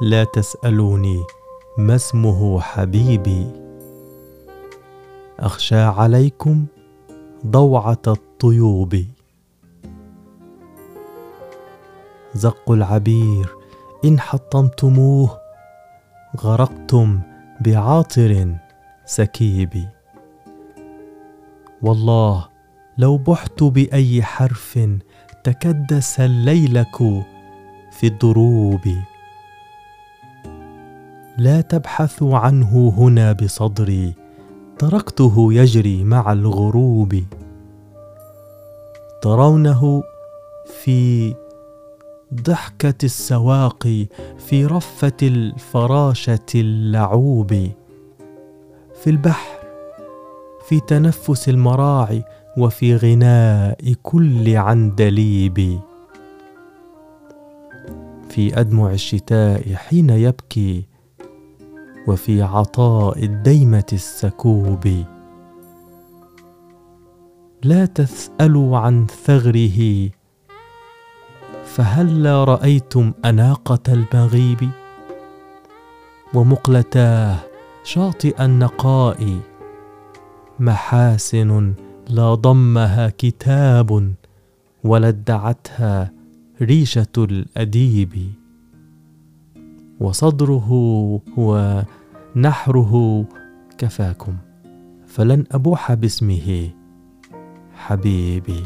لا تسألوني ما اسمه حبيبي. أخشى عليكم ضوعة الطيوب. زق العبير إن حطمتموه غرقتم بعاطر سكيب. والله لو بحت بأي حرف تكدس الليلك في الدروب. لا تبحثوا عنه هنا بصدري. تركته يجري مع الغروب. ترونه في ضحكة السواقي في رفة الفراشة اللعوب. في البحر في تنفس المراعي وفي غناء كل عندليب. في أدمع الشتاء حين يبكي. وفي عطاء الديمة السكوب. لا تسألوا عن ثغره فهلا رأيتم أناقة المغيب ومقلتاه شاطئ النقاء. محاسن لا ضمها كتاب ولا ادعتها ريشة الأديب. وصدره ونحره كفاكم فلن أبوح باسمه حبيبي.